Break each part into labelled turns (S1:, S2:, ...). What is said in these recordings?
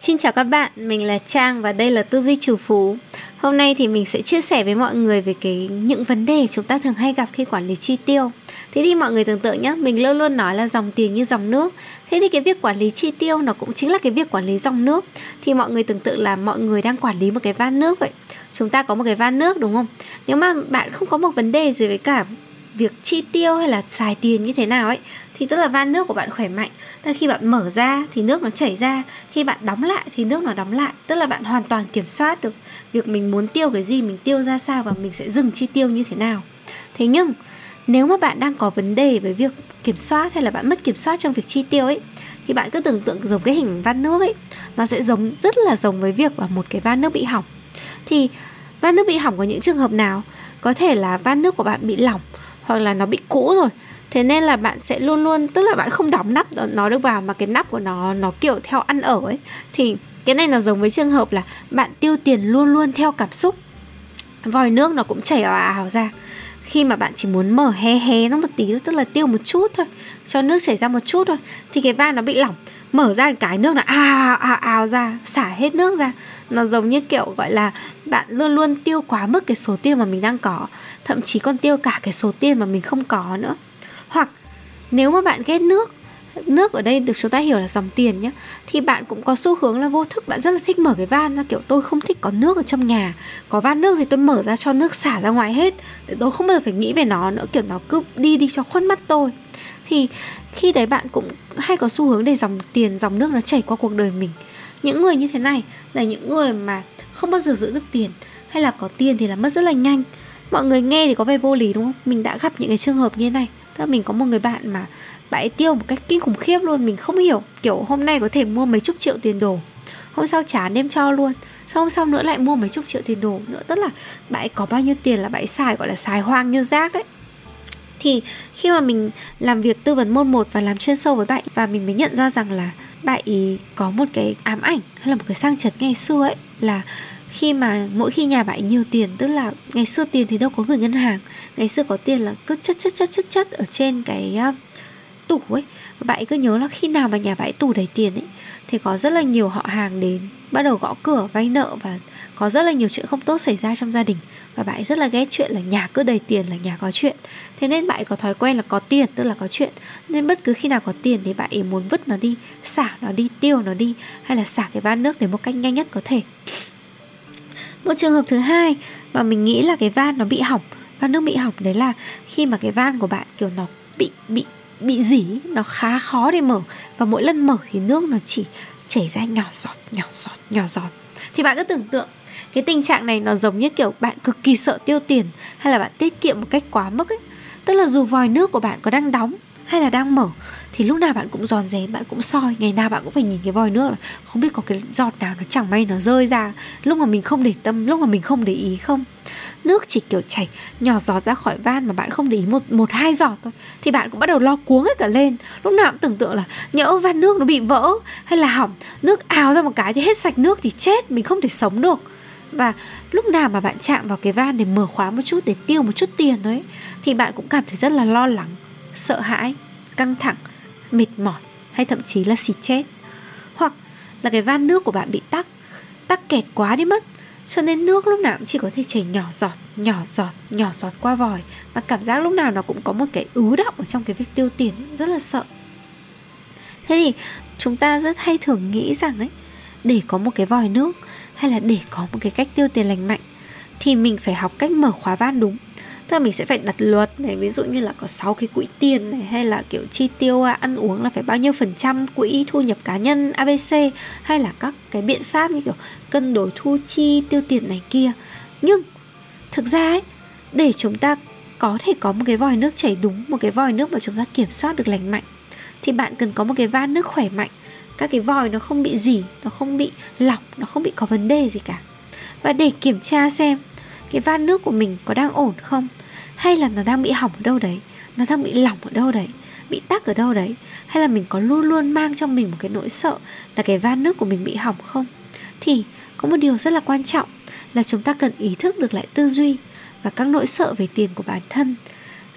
S1: Xin chào các bạn, mình là Trang và đây là Tư duy chủ phú. Hôm nay thì mình sẽ chia sẻ với mọi người về cái những vấn đề chúng ta thường hay gặp khi quản lý chi tiêu. Thế thì mọi người tưởng tượng nhé, mình luôn luôn nói là dòng tiền như dòng nước. Thế thì cái việc quản lý chi tiêu nó cũng chính là cái việc quản lý dòng nước. Thì mọi người tưởng tượng là mọi người đang quản lý một cái van nước vậy. Chúng ta có một cái van nước đúng không? Nếu mà bạn không có một vấn đề gì với cả việc chi tiêu hay là xài tiền như thế nào ấy thì tức là van nước của bạn khỏe mạnh tức khi bạn mở ra thì nước nó chảy ra, khi bạn đóng lại thì nước nó đóng lại, tức là bạn hoàn toàn kiểm soát được việc mình muốn tiêu cái gì, mình tiêu ra sao và mình sẽ dừng chi tiêu như thế nào. Thế nhưng, nếu mà bạn đang có vấn đề với việc kiểm soát hay là bạn mất kiểm soát trong việc chi tiêu ấy, thì bạn cứ tưởng tượng giống cái hình van nước ấy, nó sẽ giống, rất là giống với việc là một cái van nước bị hỏng. Thì van nước bị hỏng có những trường hợp nào? Có thể là van nước của bạn bị lỏng hoặc là nó bị cũ rồi thế nên là bạn sẽ luôn luôn, tức là bạn không đóng nắp nó được vào mà cái nắp của nó nó, kiểu, theo ăn ở ấy. Thì cái này nó giống với trường hợp là bạn tiêu tiền luôn luôn theo cảm xúc. Vòi nước nó cũng chảy ào ào ra. Khi mà bạn chỉ muốn mở hé hé nó một tí tức là tiêu một chút thôi, cho nước chảy ra một chút thôi, thì cái van nó bị lỏng. Mở ra cái nước nó ào ào ào ra, xả hết nước ra. Nó giống như kiểu, gọi là, bạn luôn luôn tiêu quá mức cái số tiền mà mình đang có. Thậm chí còn tiêu cả cái số tiền mà mình không có nữa nếu mà bạn ghét nước nước ở đây được chúng ta hiểu là dòng tiền nhé thì bạn cũng có xu hướng là vô thức, bạn rất là thích mở cái van ra, kiểu tôi không thích có nước ở trong nhà. Có van nước gì tôi mở ra cho nước xả ra ngoài hết, để tôi không bao giờ phải nghĩ về nó nữa, kiểu nó cứ đi đi cho khuất mắt tôi. Thì khi đấy bạn cũng hay có xu hướng để dòng tiền, dòng nước nó chảy qua cuộc đời mình. Những người như thế này là những người mà không bao giờ giữ được tiền, hay là có tiền thì là mất rất là nhanh. Mọi người nghe thì có vẻ vô lý, đúng không? Mình đã gặp những cái trường hợp như thế này tức là mình có một người bạn mà bạn ấy tiêu một cách kinh khủng khiếp luôn, mình không hiểu, kiểu hôm nay có thể mua mấy chục triệu tiền đồ hôm sau chán đem cho luôn sau hôm sau nữa lại mua mấy chục triệu tiền đồ nữa. Tức là bạn ấy có bao nhiêu tiền là bạn ấy xài, gọi là xài hoang như rác đấy. Thì khi mà mình làm việc tư vấn môn một và làm chuyên sâu với bạn, và mình mới nhận ra rằng là bạn ý có một cái ám ảnh, hay là một cái sang chấn ngày xưa ấy, là khi mà mỗi khi nhà bạn nhiều tiền tức là ngày xưa tiền thì đâu có gửi ngân hàng. Ngày xưa có tiền là cứ chất chất chất chất chất ở trên cái uh, tủ ấy. Và bạn ấy cứ nhớ là khi nào mà nhà bãi tủ đầy tiền ấy thì có rất là nhiều họ hàng đến bắt đầu gõ cửa vay nợ và có rất là nhiều chuyện không tốt xảy ra trong gia đình. Và bạn ấy rất là ghét chuyện là nhà cứ đầy tiền là nhà có chuyện. Thế nên bạn ấy có thói quen là có tiền tức là có chuyện. Nên bất cứ khi nào có tiền thì bạn ấy muốn vứt nó đi xả nó đi tiêu nó đi hay là xả cái van nước để một cách nhanh nhất có thể một trường hợp thứ hai mà mình nghĩ là cái van nó bị hỏng, van nước bị hỏng đấy là khi mà cái van của bạn, kiểu, nó bị bị bị dỉ, nó khá khó để mở và mỗi lần mở thì nước nó chỉ chảy ra nhỏ giọt nhỏ giọt nhỏ giọt. Thì bạn cứ tưởng tượng, cái tình trạng này nó giống như, kiểu, bạn cực kỳ sợ tiêu tiền hay là bạn tiết kiệm một cách quá mức ấy. Tức là dù vòi nước của bạn có đang đóng hay là đang mở thì lúc nào bạn cũng giòn rén, bạn cũng soi, ngày nào bạn cũng phải nhìn cái vòi nước là không biết có cái giọt nào nó chẳng may nó rơi ra, lúc mà mình không để tâm, lúc mà mình không để ý không? Nước chỉ kiểu chảy nhỏ giọt ra khỏi van mà bạn không để ý một một, hai giọt thôi, thì bạn cũng bắt đầu lo cuống hết cả lên. Lúc nào cũng tưởng tượng là nhỡ van nước nó bị vỡ hay là hỏng, nước ào ra một cái thì hết sạch nước thì chết, mình không thể sống được. Và lúc nào mà bạn chạm vào cái van để mở khóa một chút, để tiêu một chút tiền đấy, thì bạn cũng cảm thấy rất là lo lắng, sợ hãi, căng thẳng mệt mỏi hay thậm chí là xịt chết. Hoặc là cái van nước của bạn bị tắc tắc kẹt quá đi mất, cho nên nước lúc nào cũng chỉ có thể chảy nhỏ giọt nhỏ giọt nhỏ giọt qua vòi. Và cảm giác lúc nào nó cũng có một cái ứ động ở trong cái việc tiêu tiền, rất là sợ. Thế thì chúng ta rất hay thường nghĩ rằng ấy, để có một cái vòi nước hay là để có một cái cách tiêu tiền lành mạnh thì mình phải học cách mở khóa van đúng tức là mình sẽ phải đặt luật này, ví dụ như là có 6 cái quỹ tiền này, hay là kiểu chi tiêu à, ăn uống là phải bao nhiêu phần trăm quỹ thu nhập cá nhân ABC hay là các cái biện pháp như kiểu cân đối thu chi tiêu tiền này kia. Nhưng thực ra ấy, để chúng ta có thể có một cái vòi nước chảy đúng, một cái vòi nước mà chúng ta kiểm soát được lành mạnh, thì bạn cần có một cái van nước khỏe mạnh. Các cái vòi nó không bị gì nó không bị lỏng, nó không bị có vấn đề gì cả. Và để kiểm tra xem cái van nước của mình có đang ổn không? Hay là nó đang bị hỏng ở đâu đấy? Nó đang bị lỏng ở đâu đấy? Bị tắc ở đâu đấy? Hay là mình có luôn luôn mang trong mình một cái nỗi sợ là cái van nước của mình bị hỏng không? Thì, có một điều rất là quan trọng là chúng ta cần ý thức được lại tư duy và các nỗi sợ về tiền của bản thân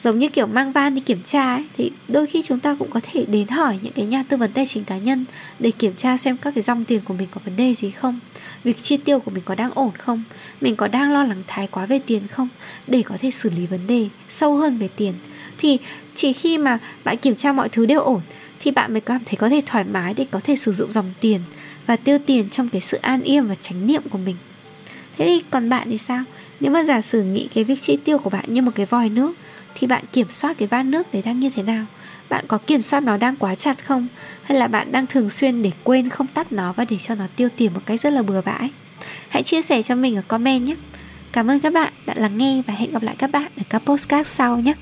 S1: giống như kiểu mang van đi kiểm tra ấy, thì đôi khi chúng ta cũng có thể đến hỏi những cái nhà tư vấn tài chính cá nhân để kiểm tra xem các cái dòng tiền của mình có vấn đề gì không việc chi tiêu của mình có đang ổn không mình có đang lo lắng thái quá về tiền không để có thể xử lý vấn đề sâu hơn về tiền. Thì chỉ khi mà bạn kiểm tra mọi thứ đều ổn thì bạn mới cảm thấy có thể thoải mái để có thể sử dụng dòng tiền và tiêu tiền trong cái sự an yên và chánh niệm của mình. Thế thì còn bạn thì sao? Nếu mà giả sử nghĩ cái việc chi tiêu của bạn như một cái vòi nước thì bạn kiểm soát cái van nước đấy đang như thế nào? Bạn có kiểm soát nó đang quá chặt không? Hay là bạn đang thường xuyên để quên không tắt nó và để cho nó tiêu tiền một cách rất là bừa bãi? Hãy chia sẻ cho mình ở comment nhé. Cảm ơn các bạn đã lắng nghe và hẹn gặp lại các bạn ở các postcard sau nhé.